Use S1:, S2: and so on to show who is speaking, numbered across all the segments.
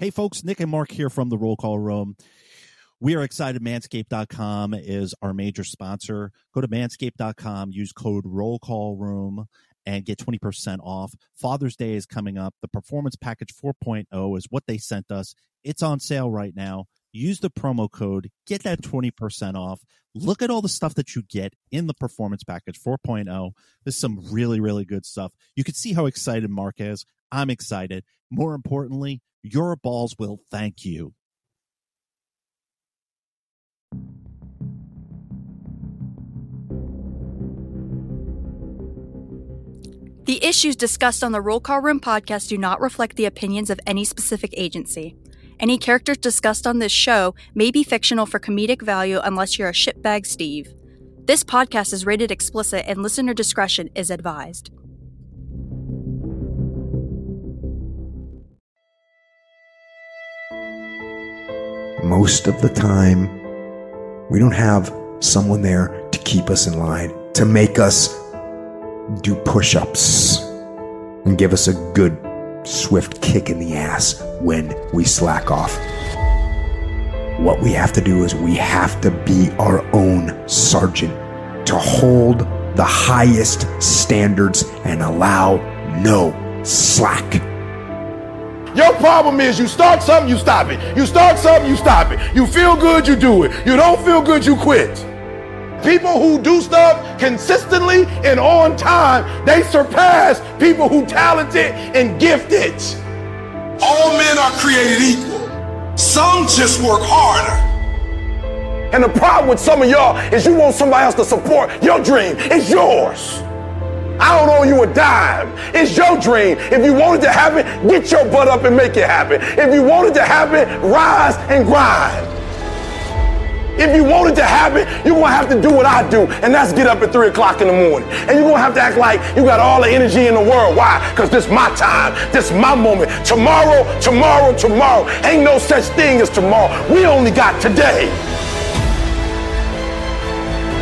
S1: Hey, folks, Nick and Marc here from the Roll Call Room. We are excited. Manscaped.com is our major sponsor. Go to manscaped.com, use code Roll Call Room, and get 20% off. Father's Day is coming up. The Performance Package 4.0 is what they sent us. It's on sale right now. Use the promo code, get that 20% off. Look at all the stuff that you get in the Performance Package 4.0. There's some really, really good stuff. You can see how excited Marc is. I'm excited. More importantly, your balls will thank you.
S2: The issues discussed on the Roll Call Room podcast do not reflect the opinions of any specific agency. Any characters discussed on this show may be fictional for comedic value unless you're a shitbag Steve. This podcast is rated explicit and listener discretion is advised.
S3: Most of the time, we don't have someone there to keep us in line, to make us do push ups and give us a good, swift kick in the ass when we slack off. What we have to do is we have to be our own sergeant to hold the highest standards and allow no slack.
S4: Your problem is you start something, you stop it. You start something, you stop it. You feel good, you do it. You don't feel good, you quit. People who do stuff consistently and on time, they surpass people who talented and gifted.
S5: All men are created equal. Some just work harder.
S4: And the problem with some of y'all is you want somebody else to support your dream. It's yours. I don't owe you a dime. It's your dream. If you want it to happen, get your butt up and make it happen. If you want it to happen, rise and grind. If you want it to happen, you're gonna have to do what I do, and that's get up at 3 o'clock in the morning. And you're gonna have to act like you got all the energy in the world. Why? Because this my time, this my moment. Tomorrow, tomorrow, tomorrow. Ain't no such thing as tomorrow. We only got today.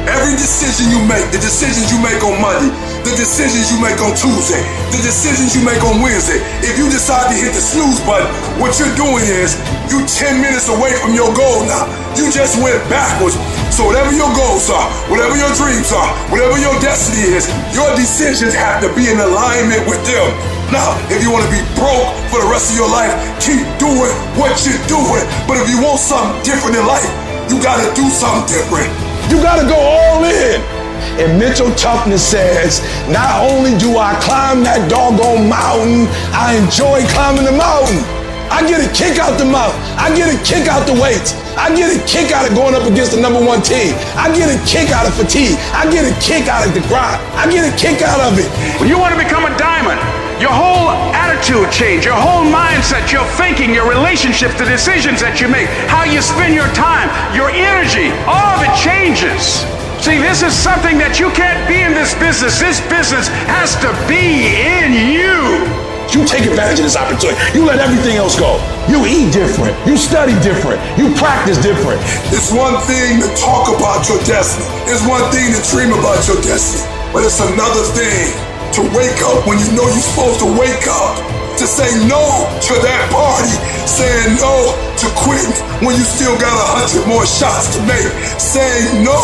S5: Every decision you make, the decisions you make on Monday, the decisions you make on Tuesday, the decisions you make on Wednesday, if you decide to hit the snooze button, what you're doing is you 10 minutes away from your goal now. You just went backwards. So whatever your goals are, whatever your dreams are, whatever your destiny is, your decisions have to be in alignment with them. Now, if you want to be broke for the rest of your life, keep doing what you're doing. But if you want something different in life, you got to do something different.
S4: You gotta go all in. And mental toughness says, not only do I climb that doggone mountain, I enjoy climbing the mountain. I get a kick out the mountain. I get a kick out the weights. I get a kick out of going up against the number one team. I get a kick out of fatigue. I get a kick out of the grind. I get a kick out of it.
S6: When you want to become a diamond, your whole attitude change, your whole mindset, your thinking, your relationships, the decisions that you make, how you spend your time, your energy, all of it changes. See, this is something that you can't be in this business. This business has to be in you.
S4: You take advantage of this opportunity. You let everything else go. You eat different. You study different. You practice different.
S5: It's one thing to talk about your destiny. It's one thing to dream about your destiny. But it's another thing to wake up when you know you're supposed to wake up. To say no to that party. Saying no to quitting when you still got a hundred more shots to make. Saying no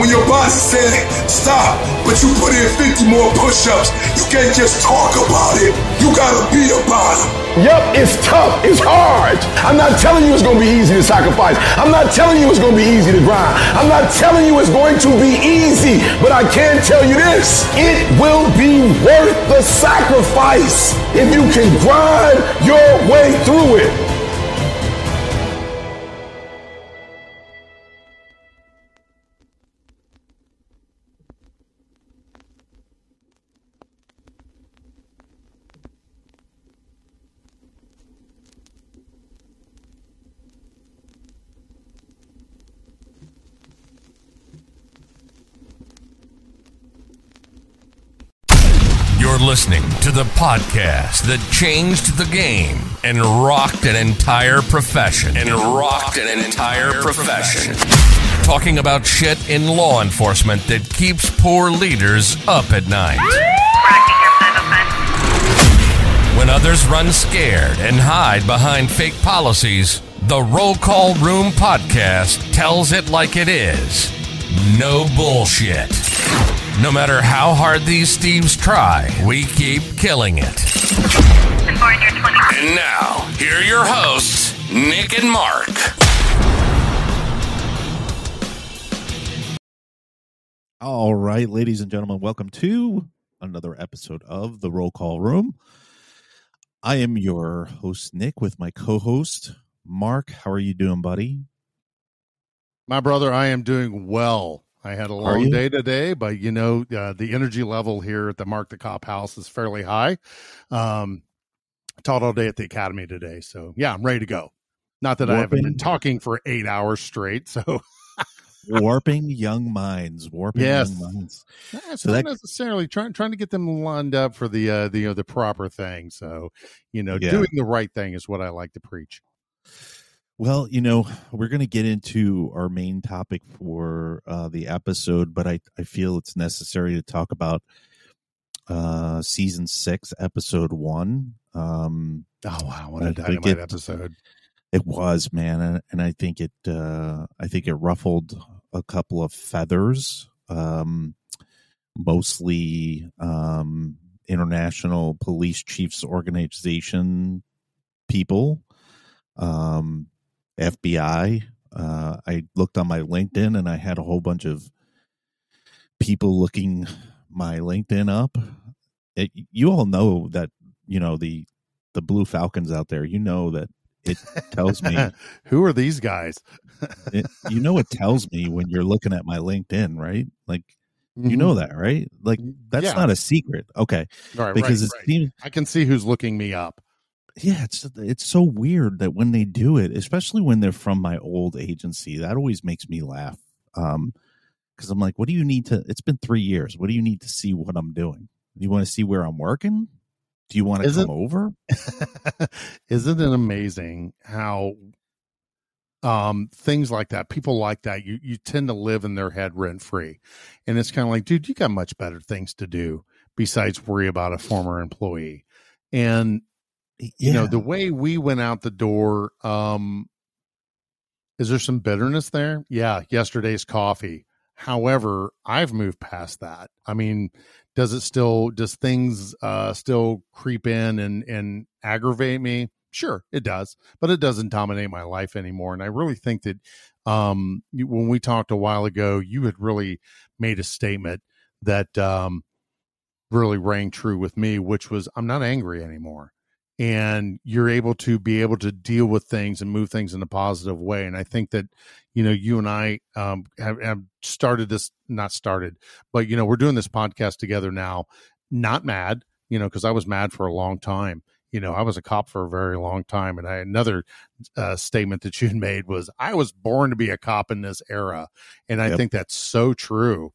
S5: when your body's saying stop, but you put in 50 more push-ups. You can't just talk about it. You gotta be about it.
S4: Yep, it's tough. It's hard. I'm not telling you it's going to be easy to sacrifice. I'm not telling you it's going to be easy to grind. I'm not telling you it's going to be easy. But I can tell you this it will be worth the sacrifice if you can grind your way through it.
S7: You're listening to the podcast that changed the game and rocked an entire profession. And rocked an entire profession. Talking about shit in law enforcement that keeps poor leaders up at night. When others run scared and hide behind fake policies, the Roll Call Room podcast tells it like it is. No bullshit. No matter how hard these thieves try, we keep killing it. And now, here are your hosts, Nick and Marc.
S1: All right, ladies and gentlemen, welcome to another episode of the Roll Call Room. I am your host, Nick, with my co host, Marc. How are you doing, buddy?
S8: My brother, I am doing well. I had a long day today, but you know, uh, the energy level here at the Marc the Cop house is fairly high. Um, taught all day at the academy today. So yeah, I'm ready to go. Not that I haven't been talking for eight hours straight. So
S1: warping young minds, warping
S8: Yes.
S1: young minds.
S8: Yeah,
S1: So
S8: not
S1: that-
S8: necessarily trying trying to get them lined up for the uh the you know, the proper thing. So, you know,
S1: Yeah.
S8: doing the right thing is what I like to preach.
S1: Well, you know, we're going to get into our main topic for uh, the episode, but I, I feel it's necessary to talk about uh, season six, episode one. Um,
S8: Oh wow, what a dynamite
S1: it-
S8: episode.
S1: It was, man, and, and I think it, uh, I think it ruffled a couple of feathers, um, mostly um, international police chiefs organization people, um, FBI. Uh, I looked on my LinkedIn and I had a whole bunch of people looking my LinkedIn up. It, you all know that you know the the blue falcons out there. You know that it tells me
S8: Who are these guys?
S1: it, you know it tells me when you're looking at my linkedin right like you
S8: Mhm.
S1: know that right like that's
S8: Yeah.
S1: not a secret okay
S8: Right,
S1: because
S8: right,
S1: it
S8: right.
S1: seems
S8: I can see who's looking me up.
S1: Yeah it's it's so weird that when they do it especially when they're from my old agency that always makes me laugh um because i'm like what do you need to it's been three years what do you need to see what i'm doing do you want to see where i'm working do you want to
S8: Isn't-
S1: come over
S8: Isn't it amazing how um things like that, people like that, you you tend to live in their head rent free. And it's kind of like, dude, you got much better things to do besides worry about a former employee. And you know, the way we went out the door, um is there some bitterness there? Yeah, yesterday's coffee. However, I've moved past that. I mean, does it still does things uh still creep in and and aggravate me? Sure, it does, but it doesn't dominate my life anymore. And I really think that um when we talked a while ago, you had really made a statement that um really rang true with me, which was I'm not angry anymore. And you're able to be able to deal with things and move things in a positive way. And I think that, you know, you and I um, have, have started this, not started, but, you know, we're doing this podcast together now, not mad, you know, because I was mad for a long time. You know, I was a cop for a very long time. And I, another uh, statement that you made was, I was born to be a cop in this era. And I
S1: Yep.
S8: think that's so true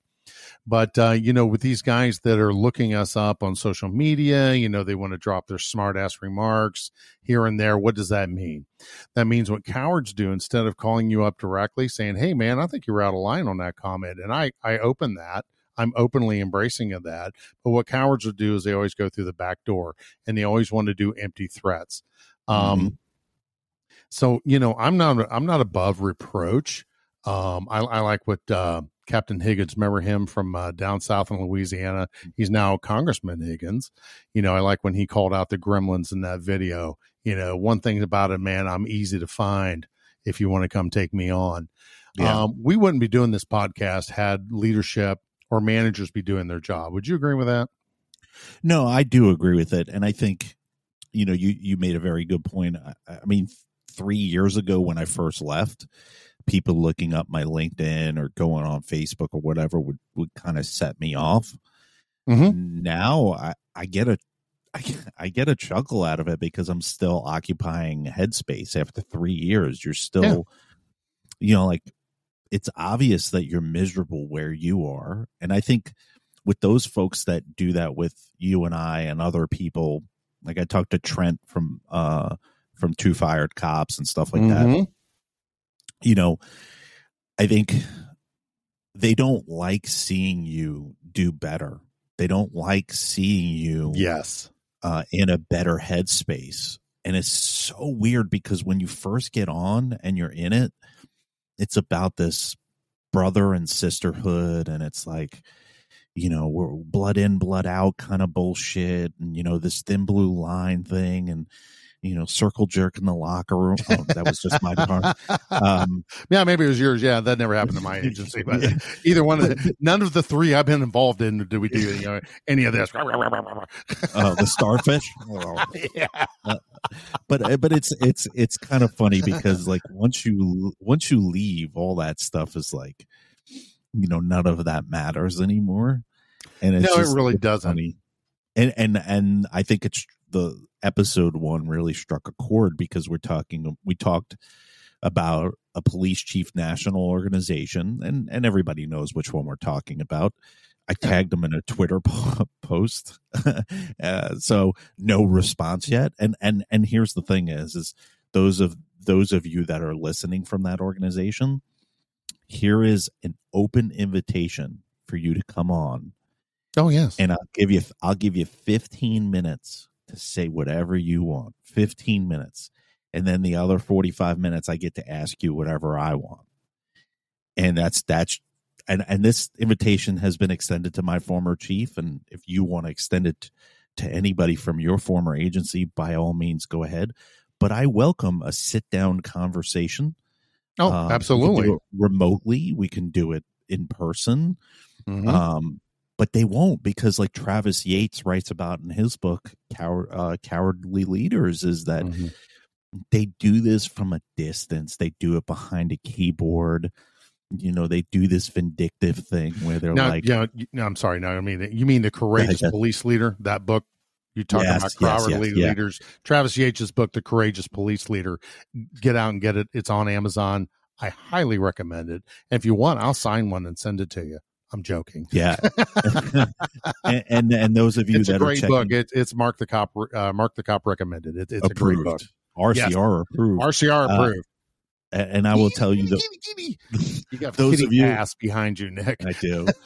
S8: but uh, you know with these guys that are looking us up on social media you know they want to drop their smart ass remarks here and there what does that mean? That means what cowards do instead of calling you up directly saying hey man i think you're out of line on that comment and i i open that. I'm openly embracing of that. But what cowards will do is they always go through the back door and they always want to do empty threats. Um so you know i'm not i'm not above reproach. Um i, I like what uh captain higgins remember him from uh, down south in louisiana? He's now congressman higgins. You know i like when he called out the gremlins in that video. You know one thing about it man i'm easy to find if you want to come take me on.
S1: Yeah.
S8: um, we wouldn't be doing this podcast had leadership or managers be doing their job. Would you agree with that?
S1: No, I do agree with it, and I think you know you you made a very good point. I, I mean, three years ago when I first left, people looking up my LinkedIn or going on Facebook or whatever would would kind of set me off.
S8: Mhm.
S1: Now I I get a I get, I get a chuckle out of it because I'm still occupying headspace after three years. You're still, you know, like it's obvious that you're miserable where you are, and I think with those folks that do that with you and I and other people, like I talked to Trent from uh from Two Fired Cops and stuff like that. You know, I think they don't like seeing you do better. They don't like seeing you
S8: Yes.
S1: uh, in a better headspace. And it's so weird because when you first get on and you're in it, it's about this brother and sisterhood. And it's like, you know, we're blood in, blood out kind of bullshit. And, you know, this thin blue line thing and, you know, circle jerk in the locker room. Oh, that was just my part. Um,
S8: Yeah, maybe it was yours. Yeah, that never happened to my agency, but either one of the, none of the three I've been involved in do we do you know, any of this?
S1: uh, the starfish.
S8: yeah.
S1: but but it's it's it's kind of funny because like once you once you leave all that stuff is like you know none of that matters anymore and it's
S8: No, it really doesn't.
S1: funny. and and and i think it's the episode one really struck a chord because we're talking we talked about a police chief national organization and and everybody knows which one we're talking about. I tagged them in a twitter post uh, so no response yet. And and and here's the thing is is those of those of you that are listening from that organization here is an open invitation for you to come on
S8: Oh yes.
S1: and I'll give you I'll give you 15 minutes to say whatever you want. 15 minutes. And then the other 45 minutes I get to ask you whatever I want. And that's that's and and this invitation has been extended to my former chief and if you want to extend it to anybody from your former agency by all means go ahead. But I welcome a sit down conversation.
S8: Oh,
S1: Um,
S8: absolutely.
S1: remotely, we can do it in person.
S8: Mhm.
S1: Um, but they won't because, like Travis Yates writes about in his book, Coward, uh, "Cowardly Leaders," is that
S8: Mhm.
S1: they do this from a distance. They do it behind a keyboard. You know, they do this vindictive thing where they're
S8: no,
S1: like,
S8: yeah, you- no, I'm sorry. No, I mean you mean the courageous
S1: yeah.
S8: police leader. That book you talk
S1: Yes,
S8: about
S1: yes, yes,
S8: cowardly
S1: yeah.
S8: leaders. Travis Yates' book, The Courageous Police Leader. Get out and get it. It's on Amazon. I highly recommend it. And if you want, I'll sign one and send it to you. I'm joking.
S1: yeah. and, and and those of you
S8: it's
S1: that
S8: a great
S1: are checking,
S8: book. It, it's Marc the Cop. Uh, Marc the Cop recommended. It, it's a great book.
S1: approved, RCR approved,
S8: RCR
S1: Uh,
S8: approved.
S1: A- and I will tell you that
S8: you got
S1: those of you-
S8: ass behind you, Nick.
S1: I do.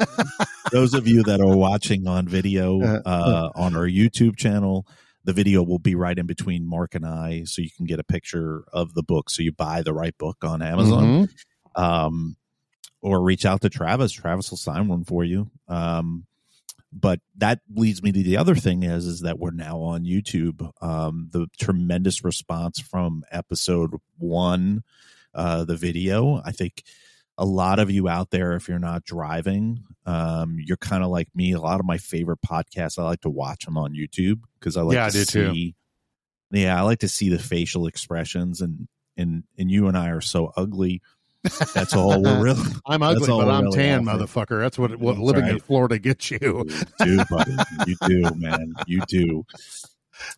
S1: Those of you that are watching on video
S8: Uh,
S1: uh, on our YouTube channel, the video will be right in between Marc and I, so you can get a picture of the book. So you buy the right book on Amazon,
S8: Mhm.
S1: um, or reach out to Travis. Travis will sign one for you. Um, but that leads me to the other thing is is that we're now on YouTube. Um, the tremendous response from episode one, uh, the video. I think a lot of you out there, if you're not driving, um, you're kind of like me. A lot of my favorite podcasts, I like to watch them on YouTube because I like
S8: Yeah, I
S1: to
S8: too.
S1: see. Yeah, I like to see the facial expressions, and and and you and I are so ugly. That's all we're really.
S8: I'm ugly, but I'm
S1: really
S8: tan, motherfucker. That's what what
S1: That's
S8: living in. Florida gets you.
S1: You do, buddy. You do, man. You do.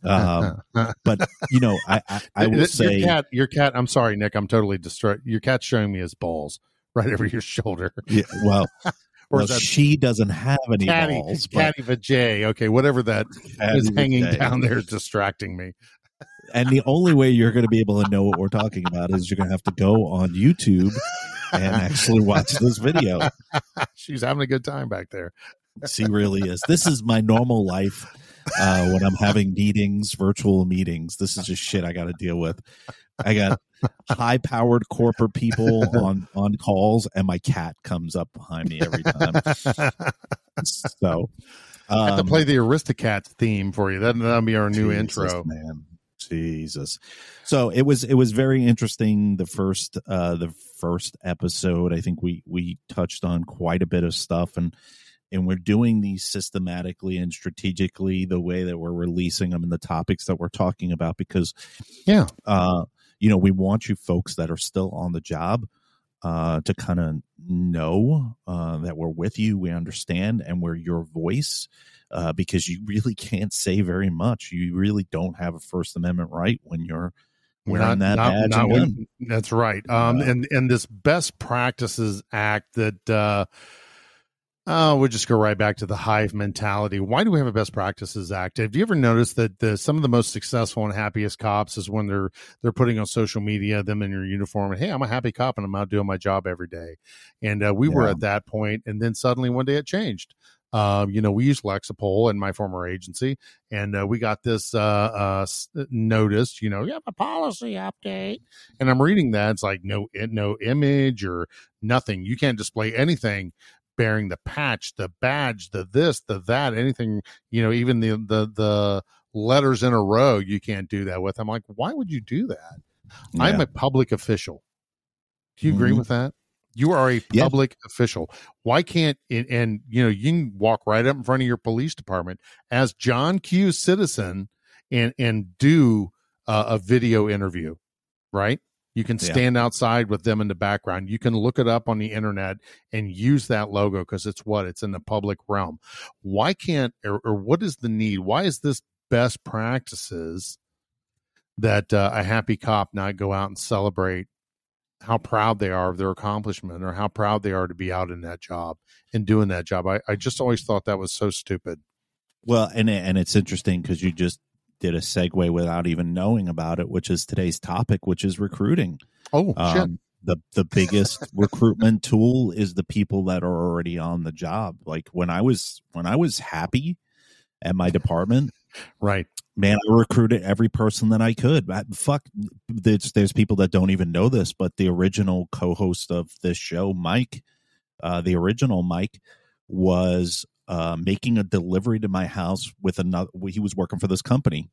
S1: Um, but you know, I I, I will
S8: your
S1: say,
S8: cat, your cat. I'm sorry, Nick. I'm totally distraught. Your cat's showing me his balls right over your shoulder.
S1: yeah, well,
S8: Or
S1: well, she doesn't have any
S8: catty,
S1: balls, but
S8: catty? Okay, whatever that is hanging down there is distracting me.
S1: And the only way you're going to be able to know what we're talking about is you're going to have to go on YouTube and actually watch this video.
S8: She's having a good time back there.
S1: She really is. This is my normal life uh, when I'm having meetings, virtual meetings. This is just shit I got to deal with. I got high powered corporate people on on calls, and my cat comes up behind me every time. So
S8: I have to
S1: um,
S8: play the Aristocats theme for you. That, that'll be our new
S1: Jesus,
S8: intro.
S1: man. Jesus. So it was it was very interesting the first uh the first episode. I think we we touched on quite a bit of stuff and and we're doing these systematically and strategically the way that we're releasing them and the topics that we're talking about because
S8: Yeah.
S1: uh you know we want you folks that are still on the job uh to kind of know uh that we're with you we understand and we're your voice uh, because you really can't say very much. You really don't have a First Amendment right when you're wearing that badge and
S8: when- that's right. Um, and and this Best Practices Act that uh, Oh, we'll just go right back to the hive mentality. Why do we have a best practices act? Have you ever noticed that the, some of the most successful and happiest cops is when they're they're putting on social media them in your uniform and hey, I'm a happy cop and I'm out doing my job every day. And uh, we yeah. were at that point, and then suddenly one day it changed. Um, you know, we use Lexipol in my former agency, and uh, we got this uh, uh, notice. You know, you have a policy update, and I'm reading that. It's like no, no image or nothing. You can't display anything bearing the patch, the badge, the this, the that, anything, you know, even the the the letters in a row, you can't do that with. I'm like, why would you do that? Yeah. I'm a public official. Do you mm-hmm. agree with that? You are a public yeah. official. Why can't and, and, you know you can walk right up in front of your police department as John Q. Citizen and and do uh, a video interview, right? You can stand yeah. outside with them in the background. You can look it up on the internet and use that logo because it's what? It's in the public realm. Why can't, or, or what is the need? Why is this best practices that uh, a happy cop not go out and celebrate how proud they are of their accomplishment or how proud they are to be out in that job and doing that job? I, I just always thought that was so stupid.
S1: Well, and and it's interesting because you just did a segue without even knowing about it, which is today's topic, which is recruiting.
S8: Oh, um,
S1: the the biggest recruitment tool is the people that are already on the job. Like when I was when I was happy at my department,
S8: right?
S1: Man, I recruited every person that I could. I, fuck, there's there's people that don't even know this, but the original co-host of this show, Mike, uh, the original Mike, was uh, making a delivery to my house with another. He was working for this company,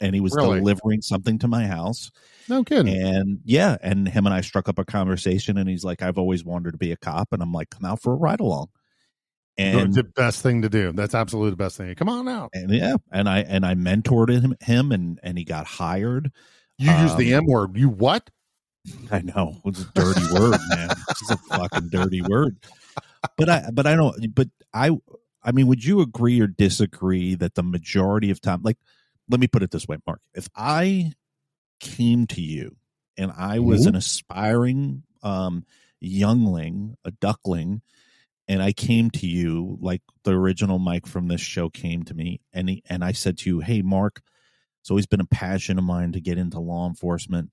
S1: and he was really? delivering something to my house.
S8: No kidding.
S1: And yeah, and him and I struck up a conversation, and he's like, "I've always wanted to be a cop," and I'm like, "Come out for a ride along."
S8: And the best thing to do. That's absolutely the best thing. Come on out.
S1: And yeah, and I and I mentored him, him and and he got hired.
S8: You um, use the M word. You what?
S1: I know it's a dirty word, man. It's a fucking dirty word but I but I don't but I I mean would you agree or disagree that the majority of time like let me put it this way Marc if I came to you and I was mm-hmm. an aspiring um youngling a duckling and I came to you like the original Mike from this show came to me and he, and I said to you hey Marc it's always been a passion of mine to get into law enforcement.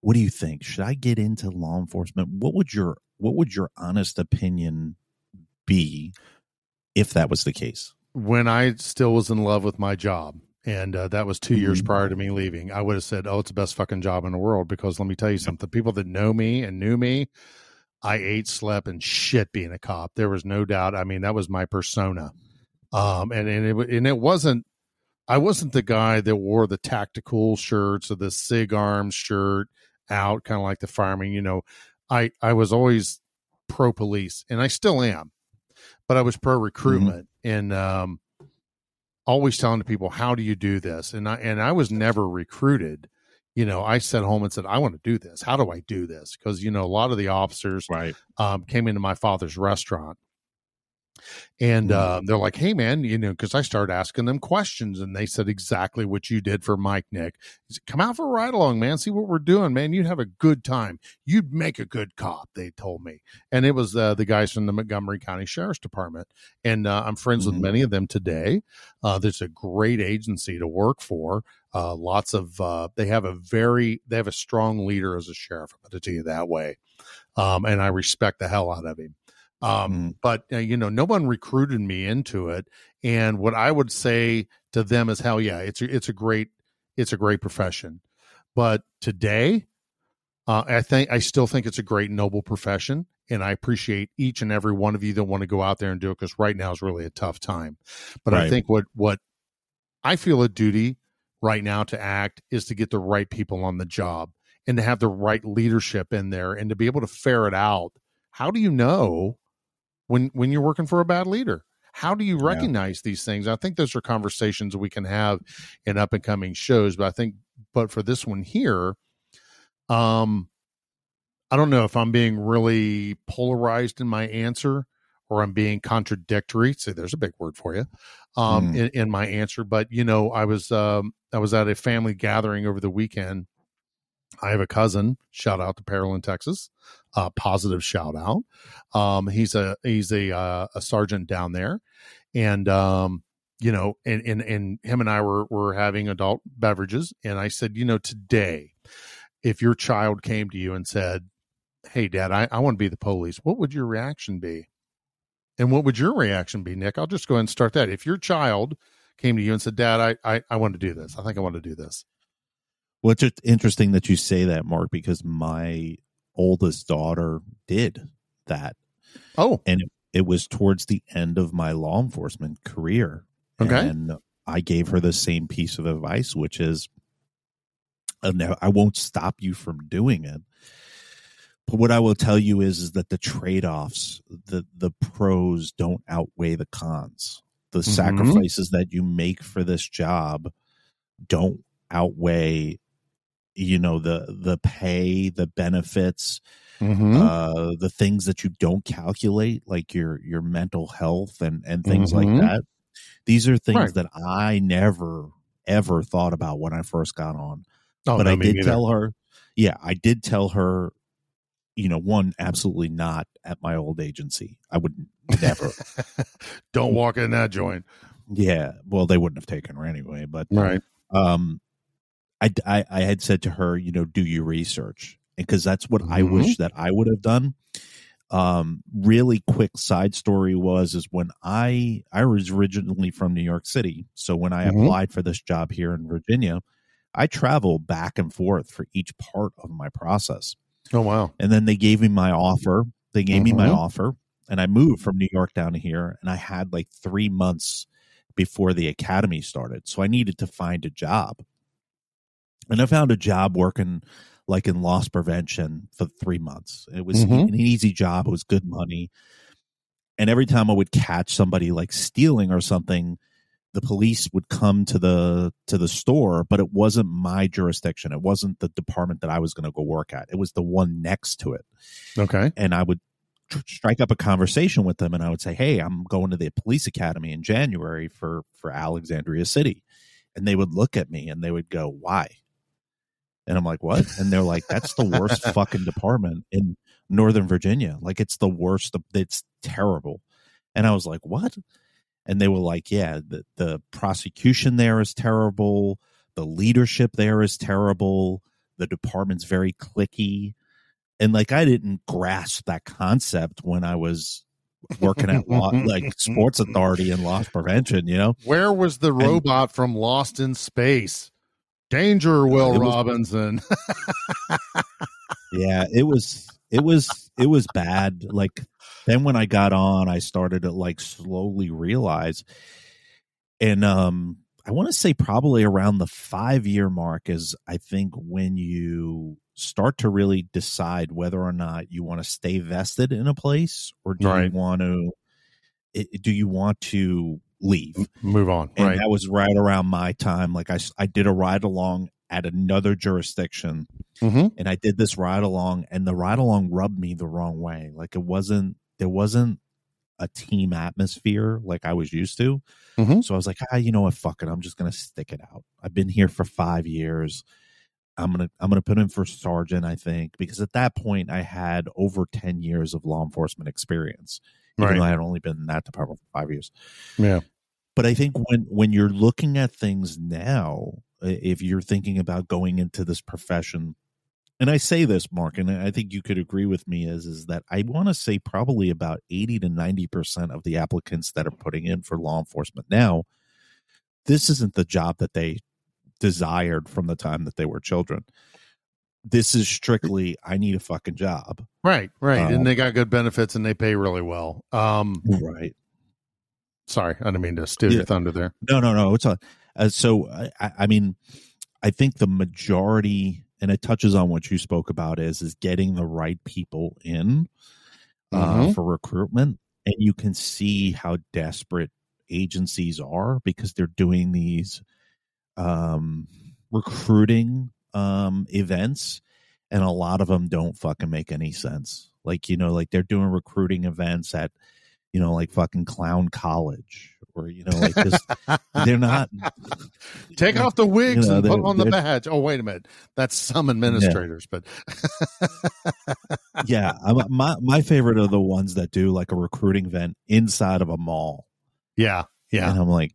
S1: What do you think? Should I get into law enforcement? What would your what would your honest opinion be if that was the case?
S8: When I still was in love with my job, and uh, that was 2 mm-hmm. years prior to me leaving, I would have said, "Oh, it's the best fucking job in the world." Because let me tell you something: people that know me and knew me, I ate, slept, and shit being a cop. There was no doubt. I mean, that was my persona, um, and and it and it wasn't. I wasn't the guy that wore the tactical shirts or the sig arms shirt out, kind of like the fireman. You know, I I was always pro police, and I still am, but I was pro recruitment, mm-hmm. and um, always telling the people how do you do this, and I and I was never recruited. You know, I sat home and said, I want to do this. How do I do this? Because you know, a lot of the officers
S1: right.
S8: um, came into my father's restaurant and uh, they're like, "Hey, man, you know," because I started asking them questions, and they said exactly what you did for Mike Nick. Said, Come out for a ride along, man. See what we're doing, man. You'd have a good time. You'd make a good cop. They told me, and it was uh, the guys from the Montgomery County Sheriff's Department, and uh, I'm friends mm-hmm. with many of them today. Uh, there's a great agency to work for. Uh, lots of uh, they have a very they have a strong leader as a sheriff. I'm going to tell you that way, um, and I respect the hell out of him. Um. But uh, you know, no one recruited me into it. And what I would say to them is, hell yeah, it's a, it's a great it's a great profession. But today, uh, I think I still think it's a great noble profession, and I appreciate each and every one of you that want to go out there and do it because right now is really a tough time. But right. I think what what I feel a duty right now to act is to get the right people on the job and to have the right leadership in there and to be able to ferret out. How do you know when when you're working for a bad leader how do you recognize yeah. these things i think those are conversations we can have in up and coming shows but i think but for this one here um i don't know if i'm being really polarized in my answer or i'm being contradictory say there's a big word for you um mm. in, in my answer but you know i was um i was at a family gathering over the weekend I have a cousin. Shout out to Pearland, Texas. Uh, positive shout out. Um, he's a he's a uh, a sergeant down there, and um, you know, and and and him and I were were having adult beverages, and I said, you know, today, if your child came to you and said, "Hey, Dad, I, I want to be the police," what would your reaction be? And what would your reaction be, Nick? I'll just go ahead and start that. If your child came to you and said, "Dad, I I, I want to do this. I think I want to do this."
S1: Well, it's just interesting that you say that, Marc, because my oldest daughter did that.
S8: Oh,
S1: and it, it was towards the end of my law enforcement career.
S8: Okay.
S1: And I gave her the same piece of advice, which is, I won't stop you from doing it. But what I will tell you is, is that the trade offs, the the pros don't outweigh the cons. The
S8: Mm-hmm.
S1: sacrifices that you make for this job don't outweigh, you know, the the pay, the benefits,
S8: Mhm.
S1: uh, the things that you don't calculate, like your your mental health and and things
S8: Mhm.
S1: like that. These are things
S8: Right.
S1: that I never ever thought about when I first got on.
S8: Oh,
S1: but
S8: no,
S1: I did
S8: neither.
S1: tell her, yeah, I did tell her, you know, one, absolutely not at my old agency. I would never.
S8: Don't walk in that joint.
S1: yeah, well, they wouldn't have taken her anyway. But
S8: Right.
S1: um, I, I I had said to her, you know, do your research and because that's what I
S8: Mhm.
S1: wish that I would have done. Um, really quick side story was is when I I was originally from New York City, so when I
S8: Mhm.
S1: applied for this job here in Virginia, I traveled back and forth for each part of my process.
S8: Oh wow.
S1: And then they gave me my offer. They gave me my
S8: Mhm.
S1: offer, and I moved from New York down here. And I had like three months before the academy started, so I needed to find a job. And I found a job working like in loss prevention for three months. It was
S8: Mhm.
S1: an easy job. It was good money. And every time I would catch somebody like stealing or something, the police would come to the to the store, but it wasn't my jurisdiction. It wasn't the department that I was going to go work at. It was the one next to it.
S8: Okay.
S1: And I would tr- strike up a conversation with them, and I would say, "Hey, I'm going to the police academy in January for for Alexandria City," and they would look at me and they would go, "Why?" And I'm like, "What?" And they're like, "That's the worst fucking department in Northern Virginia. Like, it's the worst. It's terrible." And I was like, "What?" and they were like, "Yeah, the the prosecution there is terrible. The leadership there is terrible. The department's very clicky." And like, I didn't grasp that concept when I was working at law, like Sports Authority and loss prevention. You know,
S8: Where was the robot from Lost in Space? Danger, Will
S1: was-
S8: Robinson.
S1: yeah, it was it was it was bad. Like then when I got on, I started to like slowly realize, and um, I want to say probably around the five year mark is I think when you start to really decide whether or not you want to stay vested in a place or do
S8: Right.
S1: you want to it, do you want to leave
S8: Move on.
S1: and
S8: right.
S1: that was right around my time like I, I did a ride along at another jurisdiction
S8: Mhm.
S1: and i did this ride along and the ride along rubbed me the wrong way like it wasn't there wasn't a team atmosphere like i was used to
S8: Mhm.
S1: so i was like ah you know what fuck it i'm just gonna stick it out i've been here for five years i'm gonna i'm gonna put in for sergeant i think because at that point i had over 10 years of law enforcement experience even
S8: Right.
S1: though i had only been in that department for five years
S8: Yeah.
S1: but I think when when you're looking at things now, if you're thinking about going into this profession, and I say this, Marc, and I think you could agree with me, is is that I want to say probably about eighty to ninety percent of the applicants that are putting in for law enforcement now, this isn't the job that they desired from the time that they were children. This is strictly, I need a fucking job.
S8: Right. Right.
S1: Um,
S8: and they got good benefits and they pay really well. Um,
S1: Right.
S8: sorry, I didn't mean to steal
S1: Yeah.
S8: your thunder there.
S1: No, no, no. It's a, uh, so I, I mean, I think the majority, and it touches on what you spoke about, is is getting the right people in uh,
S8: Mhm.
S1: for recruitment, and you can see how desperate agencies are because they're doing these um, recruiting um, events, and a lot of them don't fucking make any sense. Like you know, like they're doing recruiting events at you know, like fucking clown college or, you know, like just they're not.
S8: Take off the wigs
S1: You know,
S8: and put on the badge. Oh, wait a minute. That's some administrators, but
S1: yeah, my my favorite are the ones that do like a recruiting event inside of a mall.
S8: yeah, yeah,
S1: and I'm like,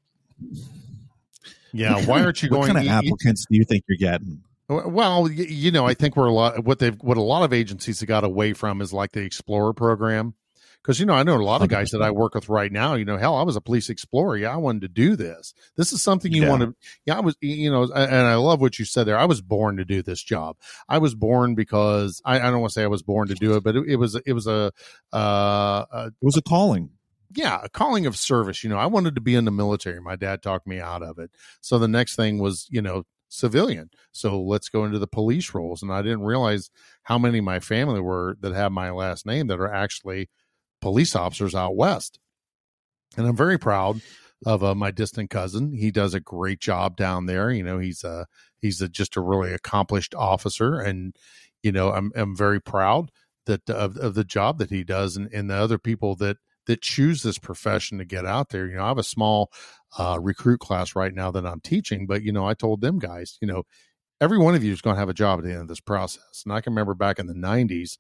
S8: yeah. Why aren't you
S1: what
S8: going?
S1: kind of
S8: you-
S1: applicants do you think you're getting?
S8: Well, you know, I think we're a lot. What they've, what a lot of agencies have got away from is like the Explorer program, because you know, I know a lot of guys that I work with right now. You know, hell, I was a police explorer. Yeah, I wanted to do this. This is something you
S1: Yeah.
S8: want to. Yeah, I was. You know, and I love what you said there. I was born to do this job. I was born because I, I don't want to say I was born to do it, but it, it was it was a, uh, a
S1: It was a calling.
S8: yeah, a calling of service. You know, I wanted to be in the military. My dad talked me out of it. So the next thing was, you know, civilian. So let's go into the police roles. And I didn't realize how many my family were that have my last name that are actually police officers out west. And I'm very proud of uh, my distant cousin. He does a great job down there. You know, he's a he's a, just a really accomplished officer, and you know, I'm I'm very proud that of, of the job that he does, and, and the other people that that choose this profession to get out there. You know, I have a small uh, recruit class right now that I'm teaching, but you know, I told them guys, you know, every one of you is going to have a job at the end of this process. And I can remember back in the '90s,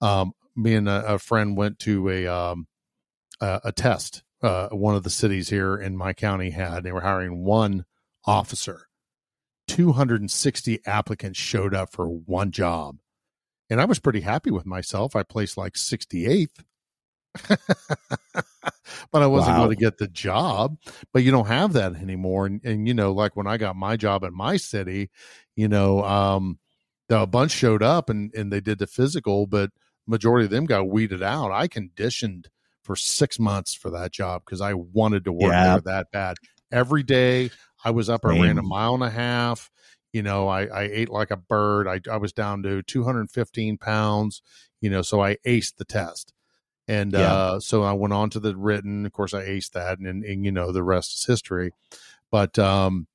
S8: um, me and a, a friend went to a um, a, a test. Uh, one of the cities here in my county had. They were hiring one officer. 260 applicants showed up for one job. And I was pretty happy with myself. I placed like 68th. but I wasn't
S1: Wow.
S8: going to get the job. But you don't have that anymore. And, and you know, like when I got my job in my city, you know, um, the, a bunch showed up and, and they did the physical, but majority of them got weeded out. I conditioned for six months for that job because I wanted to work
S1: Yeah.
S8: there that bad. Every day I was up, I ran a mile and a half. You know, I, I ate like a bird. I, I was down to 215 pounds, you know, so I aced the test. And
S1: Yeah.
S8: uh, so I went on to the written. Of course, I aced that, and, and you know the rest is history. But um,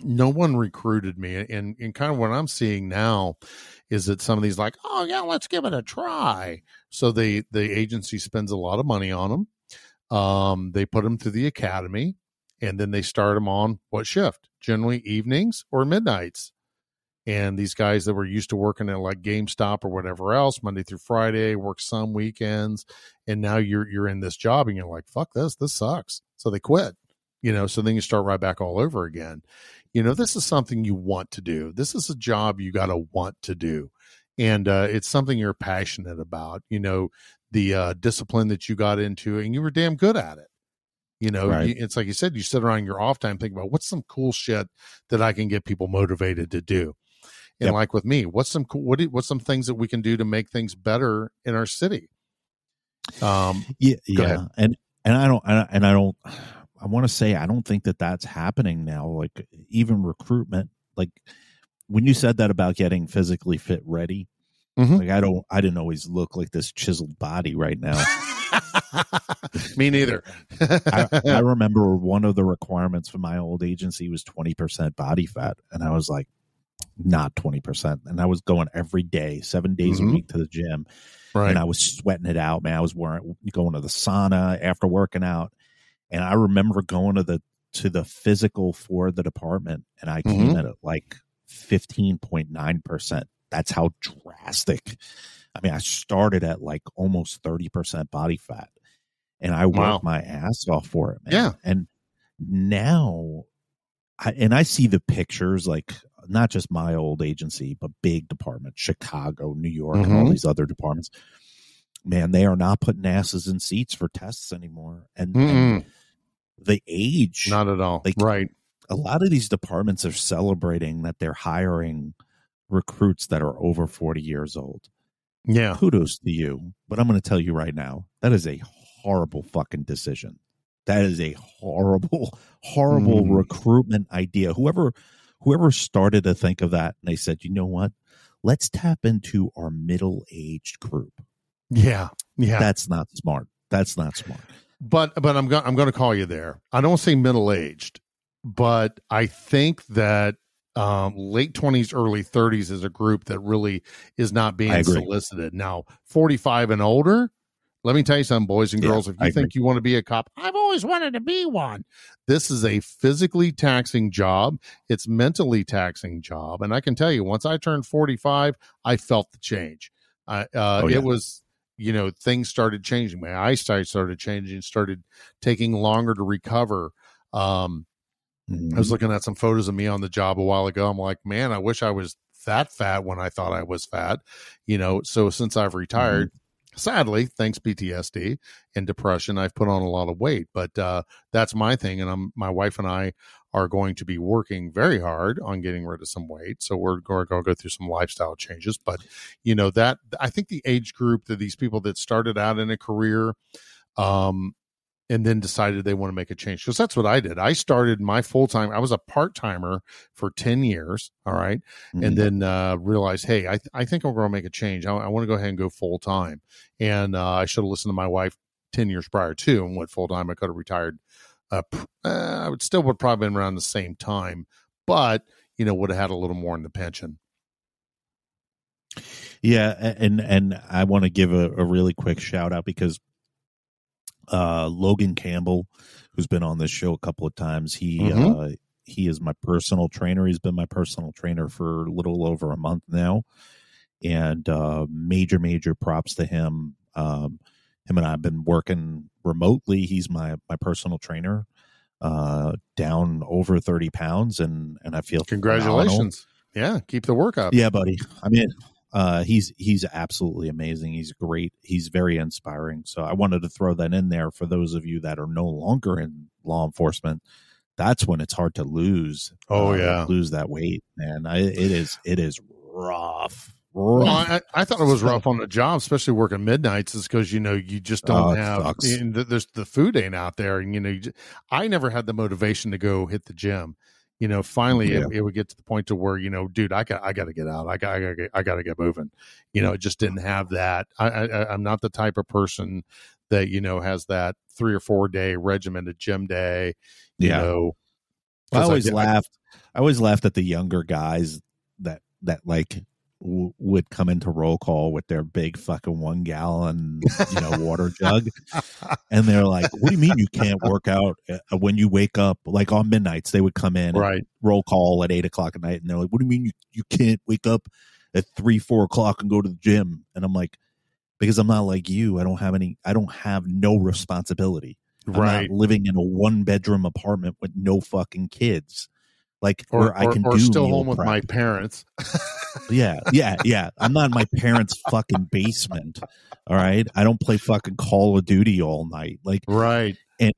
S8: no one recruited me, and and kind of what I'm seeing now is that some of these like, oh yeah, let's give it a try. So the the agency spends a lot of money on them. Um, they put them through the academy, and then they start them on what shift? Generally evenings or midnights and these guys that were used to working at like GameStop or whatever else Monday through Friday, work some weekends, and now you're you're in this job and you're like, fuck this, this sucks. So they quit. You know, so then you start right back all over again. You know, this is something you want to do. This is a job you got to want to do. And uh, it's something you're passionate about. You know, the uh, discipline that you got into, and you were damn good at it. You know,
S1: Right.
S8: you, it's like you said, you sit around your off time thinking about what's some cool shit that I can get people motivated to do. And
S1: Yep.
S8: like with me, what's some cool, what do, what's some things that we can do to make things better in our city? Um,
S1: Yeah, yeah,
S8: ahead.
S1: and and I don't, and I- and I don't. I want to say I don't think that that's happening now. Like even recruitment, like when you said that about getting physically fit ready,
S8: Mhm.
S1: like I don't, I didn't always look like this chiseled body right now.
S8: me neither.
S1: I, I remember one of the requirements for my old agency was 20% body fat. And I was like, not 20%. And I was going every day, seven days
S8: Mhm.
S1: a week to the gym.
S8: right.
S1: And I was sweating it out, man. I was wearing, going to the sauna after working out. And I remember going to the, to the physical for the department and I came
S8: Mhm.
S1: at it like 15.9%. That's how drastic. I mean, I started at like almost 30% body fat and I worked
S8: Wow.
S1: my ass off for it, man.
S8: Yeah.
S1: And now, I, and I see the pictures, like not just my old agency, but big departments, Chicago, New York, and all
S8: Mhm.
S1: these other departments. Man, they are not putting asses in seats for tests anymore. And, and the age,
S8: Not at all.
S1: Like-
S8: right.
S1: a lot of these departments are celebrating that they're hiring recruits that are over 40 years old.
S8: Yeah.
S1: Kudos to you. But I'm going to tell you right now, that is a horrible fucking decision. That is a horrible, horrible
S8: Mm.
S1: recruitment idea. Whoever whoever started to think of that and they said, you know what? Let's tap into our middle aged group.
S8: Yeah. Yeah.
S1: That's not smart. That's not smart.
S8: but but I'm going I'm going to call you there. I don't say middle aged, but I think that um, late 20s, early 30s is a group that really is not being solicited. Now, 45 and older, Let me tell you something, boys and
S1: Yeah,
S8: girls. if
S1: I
S8: you think you want to be a cop, I've always wanted to be one. This is a physically taxing job. It's mentally taxing job, and I can tell you, once I turned forty-five, I felt the change. I, uh,
S1: Oh, yeah.
S8: It was, you know, things started changing. My eyesight started changing. Started taking longer to recover. Um,
S1: Mhm.
S8: I was looking at some photos of me on the job a while ago. I'm like, man, I wish I was that fat when I thought I was fat. You know, so since I've retired, sadly, thanks PTSD and depression, I've put on a lot of weight. But uh, that's my thing, and I'm my wife and I are going to be working very hard on getting rid of some weight. So we're going to go through some lifestyle changes. But you know that I think the age group that these people that started out in a career. Um, and then decided they want to make a change because that's what I did. I started my full time. I was a part timer for ten years. All right,
S1: Mhm.
S8: and then uh, realized, hey, I, th- I think I'm going to make a change. I, I want to go ahead and go full time. And uh, I should have listened to my wife ten years prior too and went full time. I could have retired. Uh, pr- uh, I would still would probably been around the same time, but you know would have had a little more in the pension.
S1: Yeah, and and I want to give a, a really quick shout out because uh Logan Campbell, who's been on this show a couple of times, he
S8: Mhm.
S1: uh he is my personal trainer. He's been my personal trainer for a little over a month now. And uh major, major props to him. Um him and I have been working remotely. He's my my personal trainer, uh down over 30 pounds and and I feel phenomenal.
S8: Congratulations! Yeah, keep the work up.
S1: Yeah, buddy. I mean, uh, he's he's absolutely amazing. He's great. He's very inspiring. So I wanted to throw that in there for those of you that are no longer in law enforcement. That's when it's hard to lose.
S8: Oh,
S1: uh,
S8: yeah.
S1: lose that weight, man. I, it is it is rough.
S8: Well. I, I thought it was rough on the job, especially working midnights, is because you know you just don't
S1: Oh,
S8: have and th- there's the food ain't out there, and you know you ju- I never had the motivation to go hit the gym. You know, finally
S1: Yeah.
S8: it, it would get to the point to where you know, dude, I got I got to get out. I got I got to get, I got to get moving. You know, it just didn't have that. I, I I- I'm not the type of person that you know has that three or four day regimented gym day. You
S1: Yeah.
S8: know,
S1: I always
S8: did-
S1: laughed. I always laughed at the younger guys that that like w- would come into roll call with their big fucking one gallon you know water jug, and they're like, "What do you mean you can't work out uh, when you wake up?" Like on midnights, they would come in and
S8: right.
S1: roll call at eight o'clock at night, and they're like, "What do you mean you you can't wake up at three four o'clock and go to the gym?" And I'm like, "Because I'm not like you. I don't have any. I don't have no responsibility." I'm
S8: Right.
S1: living in a one bedroom apartment with no fucking kids. Like
S8: Or,
S1: where I can
S8: or
S1: do
S8: still home with my parents.
S1: Yeah, yeah, yeah. I'm not in my parents' fucking basement. All right. I don't play fucking Call of Duty all night. Like
S8: Right.
S1: And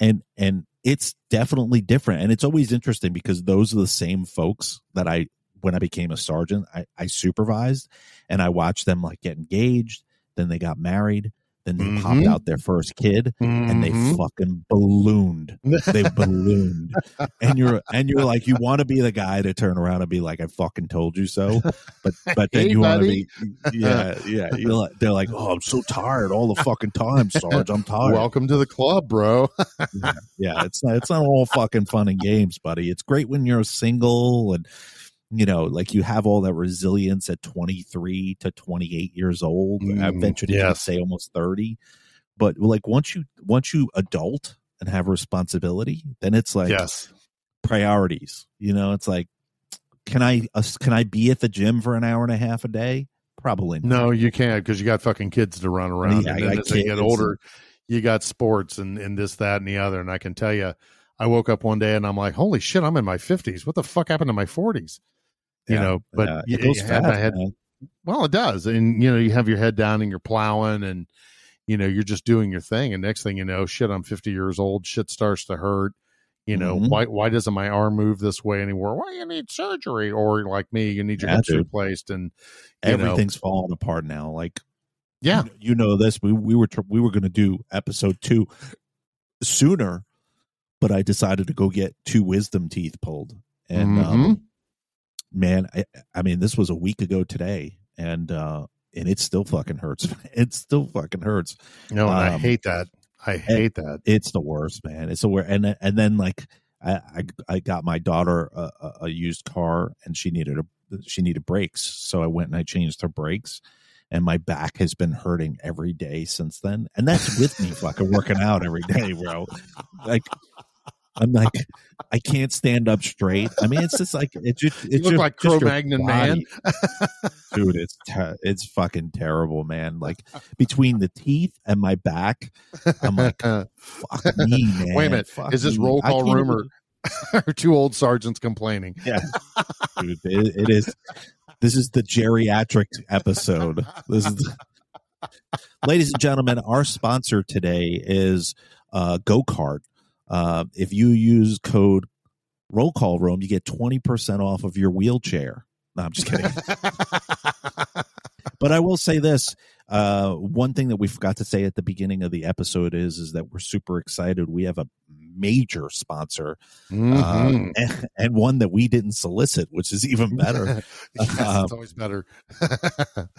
S1: and and it's definitely different. And it's always interesting because those are the same folks that I when I became a sergeant, I, I supervised and I watched them like get engaged, then they got married, then they popped
S8: Mhm.
S1: out their first kid, and they
S8: Mhm.
S1: fucking ballooned. They ballooned, and you're and you're like, you want to be the guy to turn around and be like, I fucking told you so, but but then
S8: Hey,
S1: you want to be, yeah, yeah. You're like, they're like, oh, I'm so tired all the fucking time, Sarge. I'm tired.
S8: Welcome to the club, bro.
S1: yeah, it's not it's not all fucking fun and games, buddy. It's great when you're single and you know, like you have all that resilience at 23 to 28 years old. I
S8: Mm,
S1: venture to
S8: yes.
S1: say almost 30. But like once you once you adult and have responsibility, then it's like
S8: yes.
S1: priorities. You know, it's like can I uh, can I be at the gym for an hour and a half a day? Probably not.
S8: No, you can't because you got fucking kids to run around.
S1: Yeah,
S8: and then as they get older, you got sports and, and this, that, and the other. And I can tell you, I woke up one day and I'm like, holy shit, I'm in my 50s. What the fuck happened to my 40s? You
S1: Yeah,
S8: know, but
S1: yeah, it goes fast,
S8: head, well, it does. And, you know, you have your head down and you're plowing and, you know, you're just doing your thing. And next thing you know, shit, I'm 50 years old. Shit starts to hurt. You know,
S1: Mhm.
S8: why why doesn't my arm move this way anymore? Why you need surgery? Or like me, you need your
S1: Yeah,
S8: hips replaced and you know,
S1: Everything's falling apart now. Like
S8: yeah.
S1: you, you know this. We we were tr- we were going to do episode two sooner, but I decided to go get two wisdom teeth pulled, and
S8: Mhm.
S1: um, man, I, I mean, this was a week ago today, and uh, and it still fucking hurts. It still fucking hurts.
S8: No, and I
S1: Um,
S8: hate that. I hate that.
S1: It's the worst, man. It's the worst. And and then like I I, I got my daughter a, a, a used car, and she needed a she needed brakes, so I went and I changed her brakes. and my back has been hurting every day since then. And that's with me fucking working out every day, bro. Like I'm like, I can't stand up straight. I mean, it's just like it just
S8: You
S1: it's
S8: look
S1: just,
S8: like Cro-Magnon man.
S1: dude. It's ter- it's fucking terrible, man. Like between the teeth and my back, I'm like, fuck me, man.
S8: Wait a minute.
S1: Fuck
S8: Is this
S1: me.
S8: roll call
S1: can't even-
S8: two old sergeants complaining?
S1: Yeah, dude, it, it is. This is the geriatric episode. This is, ladies and gentlemen, our sponsor today is uh, Go Kart. Uh, if you use code Roll Call Room, you get twenty percent off of your wheelchair. No, I'm just kidding. but I will say this: uh, one thing that we forgot to say at the beginning of the episode is is that we're super excited. We have a major sponsor
S8: Mhm.
S1: uh, and, and one that we didn't solicit, which is even better.
S8: yes,
S1: Um,
S8: it's always better.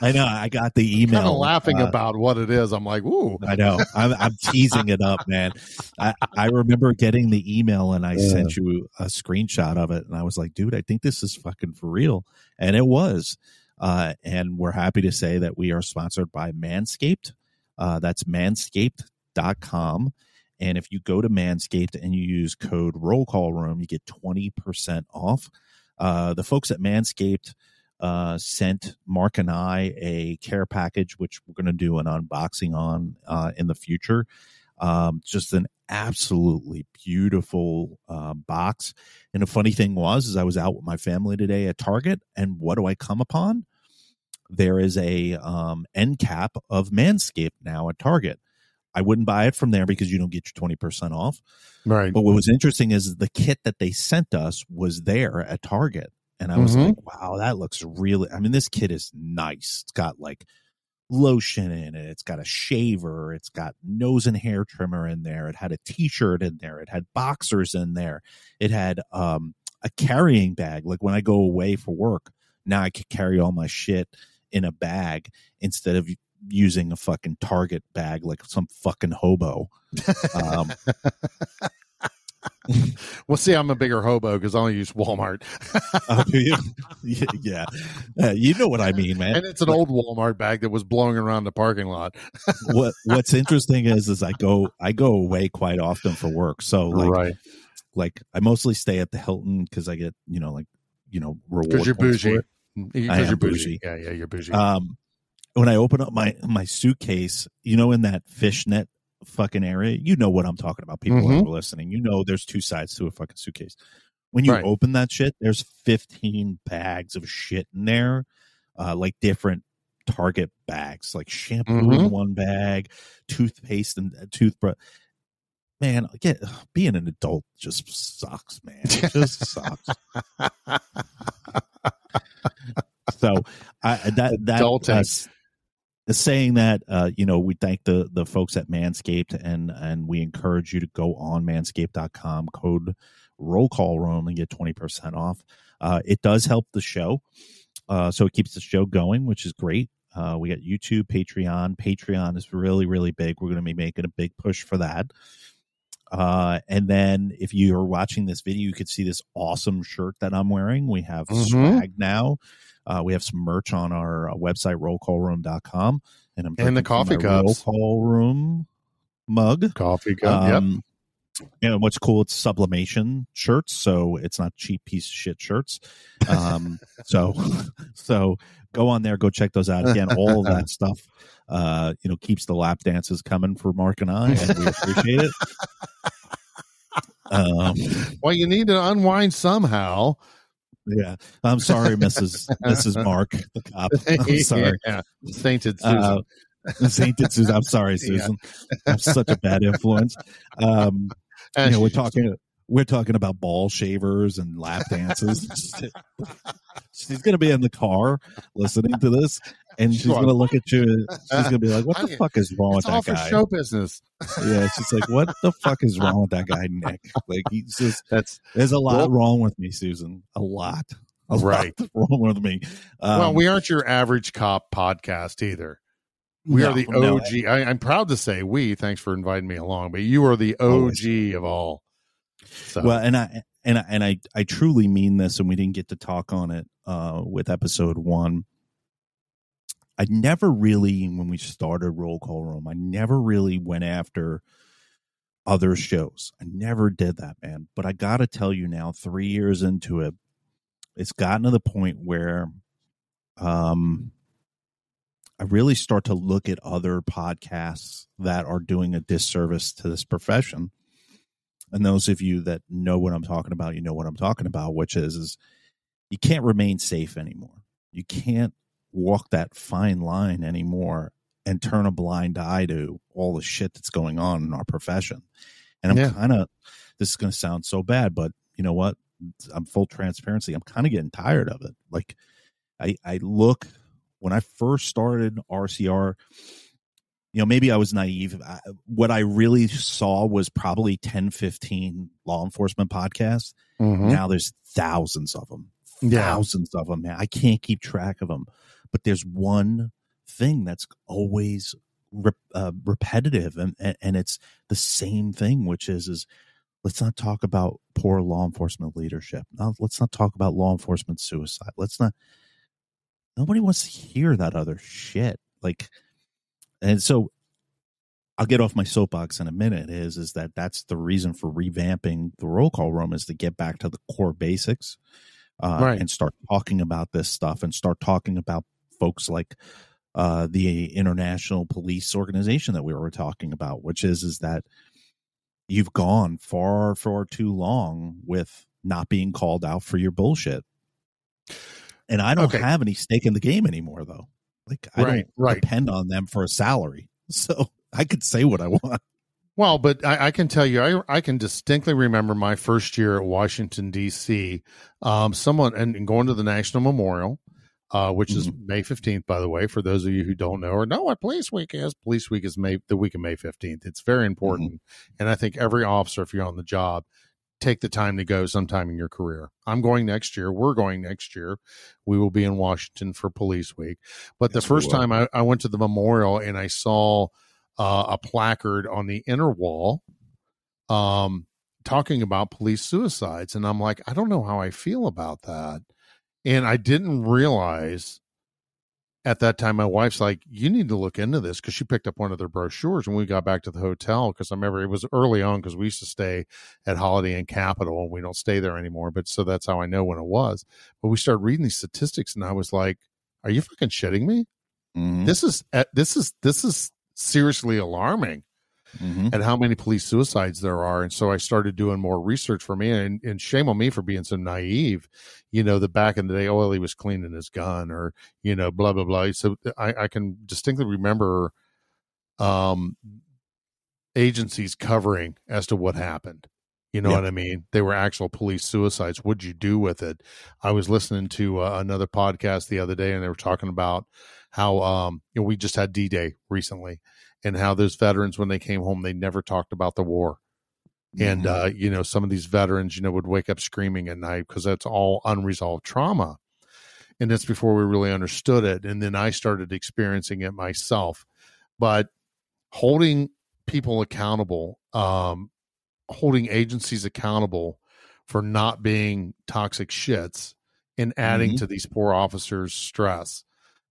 S1: I know. I got the email.
S8: kind of laughing
S1: uh,
S8: about what it is. I'm like, ooh.
S1: I know. I'm, I'm teasing it up, man. I, I remember getting the email and I
S8: Yeah.
S1: sent you a screenshot of it, and I was like, dude, I think this is fucking for real, and it was. Uh, and we're happy to say that we are sponsored by Manscaped. Uh, that's manscaped.com. And if you go to Manscaped and you use code Roll Call Room, you get 20% off. Uh, the folks at Manscaped uh, sent Marc and I a care package, which we're going to do an unboxing on uh, in the future. Um, just an absolutely beautiful uh, box. And the funny thing was, is I was out with my family today at Target, and what do I come upon? There is a um, end cap of Manscaped now at Target. I wouldn't buy it from there because you don't get your twenty percent off.
S8: Right.
S1: But what was interesting is the kit that they sent us was there at Target. And I was
S8: Mhm.
S1: like, wow, that looks really, I mean, this kit is nice. It's got like lotion in it. It's got a shaver. It's got nose and hair trimmer in there. It had a t-shirt in there. It had boxers in there. It had, um, a carrying bag. Like when I go away for work, now I can carry all my shit in a bag instead of using a fucking Target bag like some fucking hobo. Um,
S8: Well, see, I'm a bigger hobo because I only use Walmart.
S1: Do you? yeah, Uh, you know what I mean, man.
S8: and it's an old Walmart bag that was blowing around the parking lot.
S1: what What's interesting is, is I go I go away quite often for work. So like,
S8: right.
S1: like I mostly stay at the Hilton because I get you know like you know reward
S8: Because you're bougie. Because you're bougie.
S1: bougie.
S8: Yeah, yeah, you're bougie.
S1: Um, when I open up my my suitcase, you know, in that fishnet fucking area, you know what I'm talking about. People
S8: Mhm.
S1: who are listening, you know, there's two sides to a fucking suitcase. When you
S8: Right.
S1: open that shit, there's 15 bags of shit in there, uh, like different Target bags, like shampoo in
S8: Mhm.
S1: one bag, toothpaste and uh, toothbrush. Man, get being an adult just sucks, man. It just sucks. So I that that
S8: Adulting.
S1: uh, saying that uh, you know we thank the the folks at Manscaped and and we encourage you to go on manscaped.com code roll call room and get 20% off. Uh, it does help the show. Uh, so it keeps the show going, which is great. Uh, we got YouTube, Patreon. Patreon is really, really big. We're going to be making a big push for that. Uh, and then if you're watching this video, you could see this awesome shirt that I'm wearing. We have
S8: Mhm.
S1: swag now. Uh, we have some merch on our uh, website, rollcallroom.com. And I'm
S8: And the coffee
S1: my Roll
S8: cups.
S1: Call Room mug.
S8: Coffee cup. yep.
S1: Um, And what's cool, it's sublimation shirts, so it's not cheap piece of shit shirts. Um, so, so go on there, go check those out. Again, all of that stuff, uh, you know, keeps the lap dances coming for Marc and I, and we appreciate it. Um,
S8: Well, you need to unwind somehow.
S1: Yeah, I'm sorry, Mrs. Mrs. Marc, the cop. I'm sorry.
S8: Yeah. Sainted Susan.
S1: Uh, Sainted Susan. I'm sorry,
S8: Yeah.
S1: Susan. I'm such a bad influence. Um, you know, we're talking we're talking about ball shavers and lap dances. she's gonna be in the car listening to this, and she's
S8: Sure.
S1: gonna look at you. She's gonna be like, "What the fuck is wrong with that
S8: for
S1: guy?"
S8: show business.
S1: Yeah, she's like, "What the fuck is wrong with that guy, Nick?" Like, he's just
S8: That's
S1: there's a lot
S8: Well-
S1: wrong with me, Susan. A lot, a
S8: Right.
S1: lot wrong with me. Um,
S8: well, we aren't your average cop podcast either. We
S1: no,
S8: are the
S1: no,
S8: OG. I, I'm proud to say we. Thanks for inviting me along, but you are the
S1: Always.
S8: OG of all. So,
S1: Well, and I and I, and I I truly mean this, and we didn't get to talk on it uh, with episode one. I never really, when we started Roll Call Room, I never really went after other shows. I never did that, man. But I got to tell you now, three years into it, it's gotten to the point where um, I really start to look at other podcasts that are doing a disservice to this profession. And those of you that know what I'm talking about, you know what I'm talking about, which is, is you can't remain safe anymore. You can't walk that fine line anymore and turn a blind eye to all the shit that's going on in our profession. And I'm
S8: Yeah.
S1: kind of, this is going to sound so bad, but you know what? I'm full transparency. I'm kind of getting tired of it. Like, I, I look when I first started RCR, you know, maybe I was naive. I, what I really saw was probably 10, 15 law enforcement podcasts.
S8: Mhm.
S1: Now there's thousands of them,
S8: Yeah.
S1: thousands of them, man. I can't keep track of them, but there's one thing that's always rep, uh, repetitive and, and, and it's the same thing, which is, is let's not talk about poor law enforcement leadership. No, let's not talk about law enforcement suicide. Let's not, nobody wants to hear that other shit. Like, and so I'll get off my soapbox in a minute is, is that that's the reason for revamping the roll call room is to get back to the core basics, uh,
S8: Right.
S1: and start talking about this stuff and start talking about folks like, uh, the international police organization that we were talking about, which is, is that you've gone far, far too long with not being called out for your bullshit. And I don't
S8: Okay.
S1: have any stake in the game anymore, though. Like I
S8: Right,
S1: don't
S8: right.
S1: depend on them for a salary, so I could say what I want.
S8: Well, but I, I can tell you, I I can distinctly remember my first year at Washington D.C. Um, someone and, and going to the National Memorial, uh, which is May fifteenth, by the way, for those of you who don't know or know what Police Week is. Police Week is May the week of May fifteenth. It's very important, and I think every officer, if you're on the job, take the time to go sometime in your career. I'm going next year. We're going next year. We will be in Washington for Police Week. But
S1: Yes,
S8: the first time I, I went to the memorial and I saw uh, a placard on the inner wall um, talking about police suicides. And I'm like, I don't know how I feel about that. And I didn't realize at that time, my wife's like, you need to look into this because she picked up one of their brochures when we got back to the hotel. Because I remember it was early on because we used to stay at Holiday Inn Capital and we don't stay there anymore. But so that's how I know when it was. But we started reading these statistics and I was like, are you fucking shitting me?
S1: Mhm.
S8: This is, uh, this is, this is seriously alarming
S1: Mhm.
S8: and how many police suicides there are. And so I started doing more research for me. And, and shame on me for being so naive. You know, the back in the day, oh, well, he was cleaning his gun or, you know, blah, blah, blah. So I, I can distinctly remember um, agencies covering as to what happened. You know
S1: Yeah.
S8: what I mean? They were actual police suicides. What'd you do with it? I was listening to uh, another podcast the other day, and they were talking about how um, you know we just had D Day recently, and how those veterans when they came home they never talked about the war, and
S1: Mhm.
S8: uh, you know some of these veterans you know would wake up screaming at night because that's all unresolved trauma, and that's before we really understood it, and then I started experiencing it myself, but holding people accountable um, holding agencies accountable for not being toxic shits and adding
S1: Mhm.
S8: to these poor officers' stress,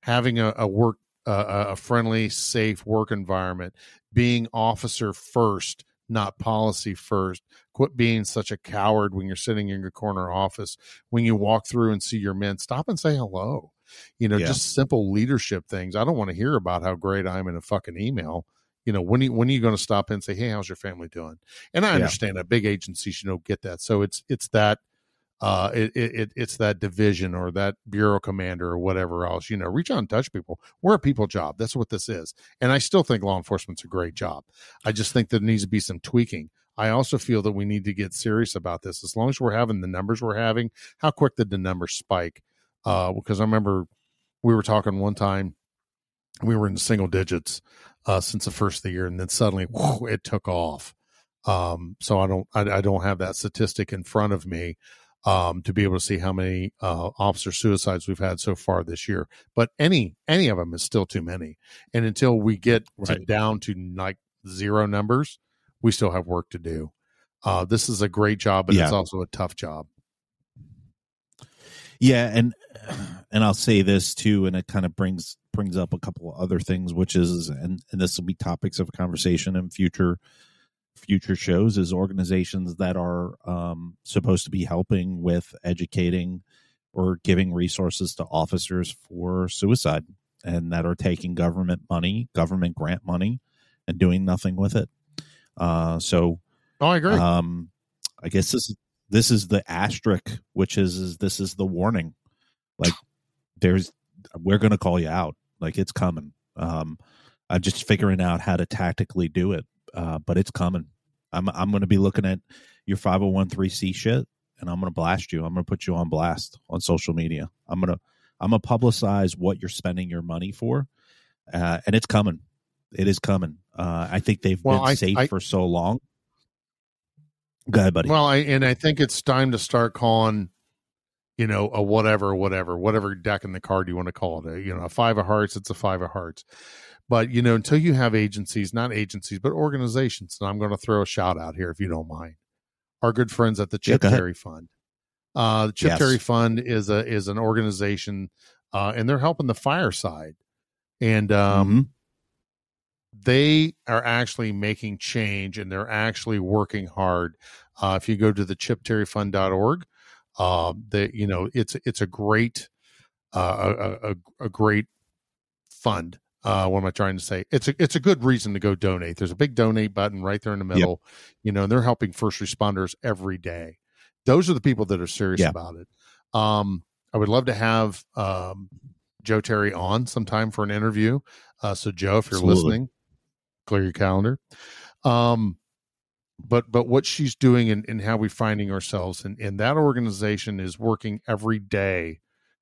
S8: having a, a work uh, a friendly, safe work environment, being officer first, not policy first. Quit being such a coward when you're sitting in your corner office. When you walk through and see your men, stop and say hello. You know,
S1: Yeah.
S8: just simple leadership things. I don't want to hear about how great I am in a fucking email. You know, when are you, when are you going to stop and say, "Hey, how's your family doing?" And I
S1: Yeah.
S8: understand that big agencies, you know, get that. So it's it's that uh it, it it- it's that division or that bureau commander or whatever else you know reach out and touch people. We're a people job. That's what this is. And i still think law enforcement's a great job. I just think there needs to be some tweaking. I also feel that we need to get serious about this. As long as we're having the numbers we're having how quick did the numbers spike? Uh because i remember we were talking one time we were in single digits uh since the first of the year and then suddenly whew, it took off. Um so i don't I, I don't have that statistic in front of me um, to be able to see how many uh, officer suicides we've had so far this year. But any any of them is still too many. And until we get to down to like zero numbers, we still have work to do. Uh, this is a great job, but it's also a tough job.
S1: Yeah, and and I'll say this too, and it kind of brings brings up a couple of other things, which is, and and this will be topics of conversation in future future shows, is organizations that are um, supposed to be helping with educating or giving resources to officers for suicide, and that are taking government money, government grant money, and doing nothing with it. Uh, so,
S8: oh, I agree.
S1: Um, I guess this this is the asterisk, which is, is this is the warning. Like, there's we're going to call you out. Like it's coming. Um, I'm just figuring out how to tactically do it, uh, but it's coming. I'm I'm going to be looking at your 501c shit, and I'm going to blast you. I'm going to put you on blast on social media. I'm gonna I'm gonna publicize what you're spending your money for, uh, and it's coming. It is coming. Uh, I think they've
S8: Well,
S1: been
S8: I-
S1: safe
S8: I-
S1: for so long. Go ahead, buddy.
S8: Well, I and I think it's time to start calling, you know, a whatever, whatever, whatever deck in the card you want to call it. A, you know, a five of hearts, it's a five of hearts. But you know, until you have agencies, not agencies, but organizations, and I'm going to throw a shout out here if you don't mind. Our good friends at the Chip
S1: ahead.
S8: Terry Fund. Uh, the Chip
S1: Yes.
S8: Terry Fund is a is an organization, uh, and they're helping the fireside, and um,
S1: Mhm.
S8: they are actually making change and they're actually working hard. Uh, if you go to the chipterryfund.org, uh, the you know it's it's a great uh, a, a, a great fund. Uh, what am I trying to say? It's a it's a good reason to go donate. There's a big donate button right there in the middle. You know, and they're helping first responders every day. Those are the people that are serious
S1: Yeah.
S8: about it. Um, I would love to have um, Joe Terry on sometime for an interview. Uh, so Joe, if you're
S1: Absolutely.
S8: listening, clear your calendar. Um, but but what she's doing and, and how we're finding ourselves and, and that organization is working every day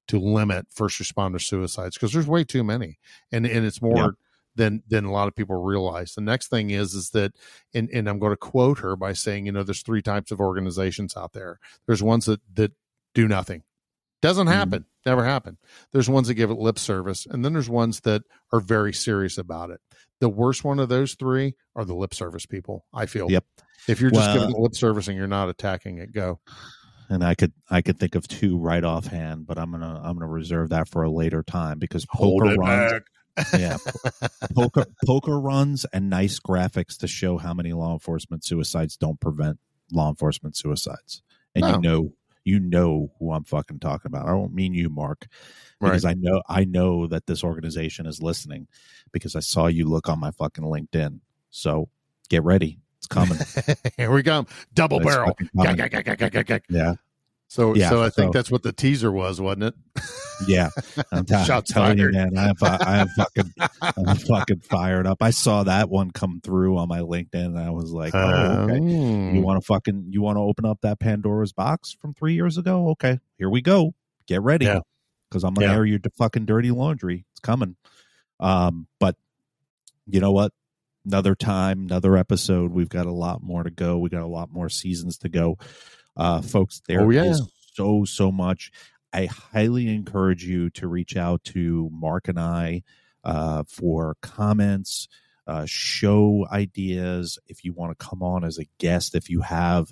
S8: to limit first responder suicides because there's way too many and and it's more
S1: Yeah.
S8: than than a lot of people realize. The next thing is is that and and i'm going to quote her by saying you know there's three types of organizations out there. There's ones that that do nothing. Doesn't
S1: Mhm.
S8: happen. Never happen there's ones that give it lip service and then there's ones that are very serious about it. The worst one of those three are the lip service people i feel.
S1: Yep.
S8: if you're just
S1: Well-
S8: giving lip service and you're not attacking it go
S1: and I could I could think of two right offhand, but I'm gonna I'm gonna reserve that for a later time because poker runs, yeah, poker poker runs and nice graphics to show how many law enforcement suicides don't prevent law enforcement suicides, and
S8: No.
S1: you oh. know you know who I'm fucking talking about. I don't mean you, Marc,
S8: right
S1: because I know I know that this organization is listening because I saw you look on my fucking LinkedIn. So get ready, it's coming.
S8: here we go double barrel
S1: fucking coming. Yeah,
S8: so
S1: Yeah,
S8: so i think
S1: so-
S8: that's what the teaser was wasn't it
S1: yeah. I'm, t- I'm
S8: Shots
S1: telling you, man. I am, I am fucking, I'm fucking fired up. I saw that one come through on my LinkedIn, and I was like, oh, okay.
S8: Um,
S1: You want to fucking, you want to open up that Pandora's box from three years ago? Okay, here we go. Get ready,
S8: Yeah.
S1: because I'm gonna
S8: Yeah.
S1: air your fucking dirty laundry. It's coming. Um, but you know what? Another time, another episode. We've got a lot more to go. We got a lot more seasons to go, uh, folks. There
S8: Oh,
S1: is so so much. I highly encourage you to reach out to Marc and I uh, for comments, uh, show ideas. If you want to come on as a guest, if you have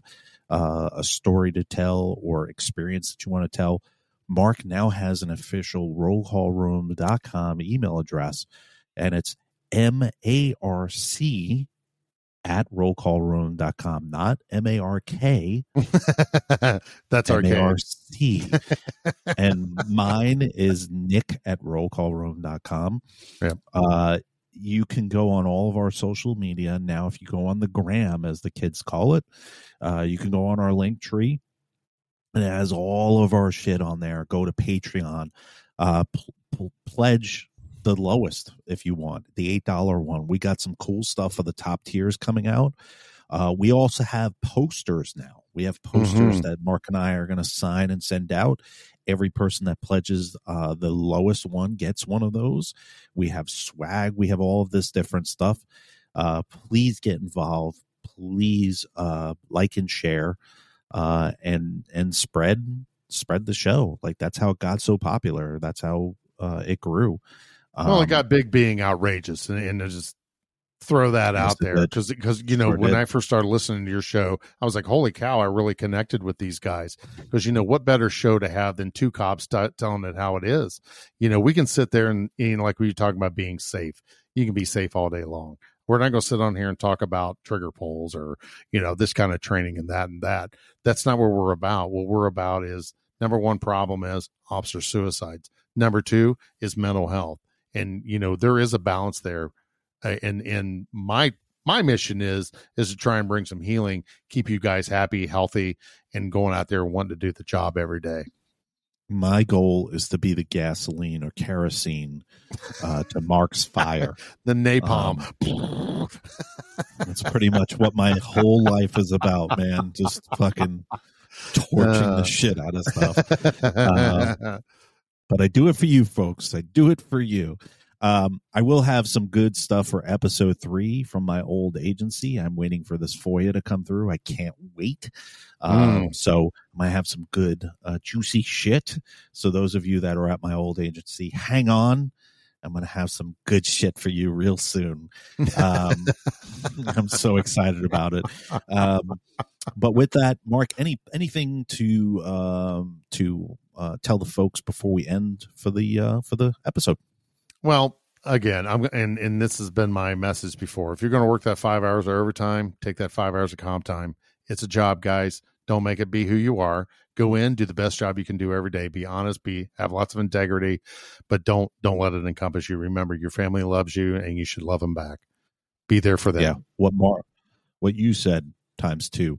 S1: uh, a story to tell or experience that you want to tell, Marc now has an official rollcallroom.com email address, and it's M A R C at rollcallroom.com, not M A R K.
S8: that's our
S1: M-A-R-C. and mine is nick at rollcallroom.com.
S8: Yep.
S1: Uh, you can go on all of our social media. Now, if you go on the gram, as the kids call it, uh, you can go on our link tree. It has all of our shit on there. Go to Patreon. Uh, pl- pl- pledge the lowest if you want the $8 one. We got some cool stuff for the top tiers coming out. Uh, we also have posters now. We have posters
S8: Mhm.
S1: that Marc and I are going to sign and send out. Every person that pledges uh, the lowest one gets one of those. We have swag. We have all of this different stuff. Uh, please get involved. Please uh, like and share, uh, and and spread spread the show. Like that's how it got so popular. That's how uh, it grew.
S8: Well it
S1: Um,
S8: got big being outrageous and, and just throw that
S1: Yes,
S8: out there because because you know
S1: Sure
S8: when
S1: did.
S8: I first started listening to your show, I was like, holy cow, I really connected with these guys because you know what better show to have than two cops t- telling it how it is. You know, we can sit there and you know, like we were talking about being safe. You can be safe all day long. We're not going to sit on here and talk about trigger pulls or you know this kind of training and that and that. That's not what we're about. What we're about is number one problem is officer suicides. Number two is mental health, and you know there is a balance there. Uh, and and my my mission is is to try and bring some healing, keep you guys happy, healthy, and going out there wanting to do the job every day.
S1: My goal is to be the gasoline or kerosene uh, to Marc's fire.
S8: The napalm.
S1: Um, That's pretty much what my whole life is about, man. Just fucking torching
S8: Uh.
S1: the shit out of stuff. Um, but I do it for you folks. I do it for you. Um, I will have some good stuff for episode three from my old agency. I'm waiting for this FOIA to come through. I can't wait. Um, So I might have some good, uh, juicy shit. So those of you that are at my old agency, hang on. I'm going to have some good shit for you real soon. Um, I'm so excited about it. Um, but with that, Marc, any anything to um, to uh, tell the folks before we end for the uh, for the episode?
S8: Well, again, I'm and and this has been my message before. If you're going to work that five hours of overtime, take that five hours of comp time. It's a job, guys. Don't make it be who you are. Go in, do the best job you can do every day. Be honest, be have lots of integrity, but don't don't let it encompass you. Remember, your family loves you, and you should love them back. Be there for them.
S1: Yeah, what Marc, what you said times two.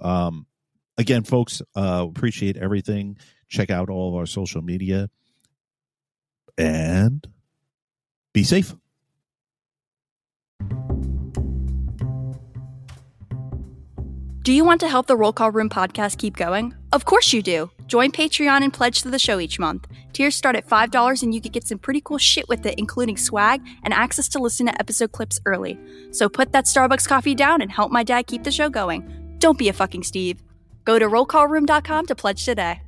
S1: Um, again, folks, uh, appreciate everything. Check out all of our social media and be safe.
S2: Do you want to help the Roll Call Room podcast keep going? Of course you do. Join Patreon and pledge to the show each month. Tiers start at $5 and you could get some pretty cool shit with it, including swag and access to listen to episode clips early. So put that Starbucks coffee down and help my dad keep the show going. Don't be a fucking Steve. Go to rollcallroom.com to pledge today.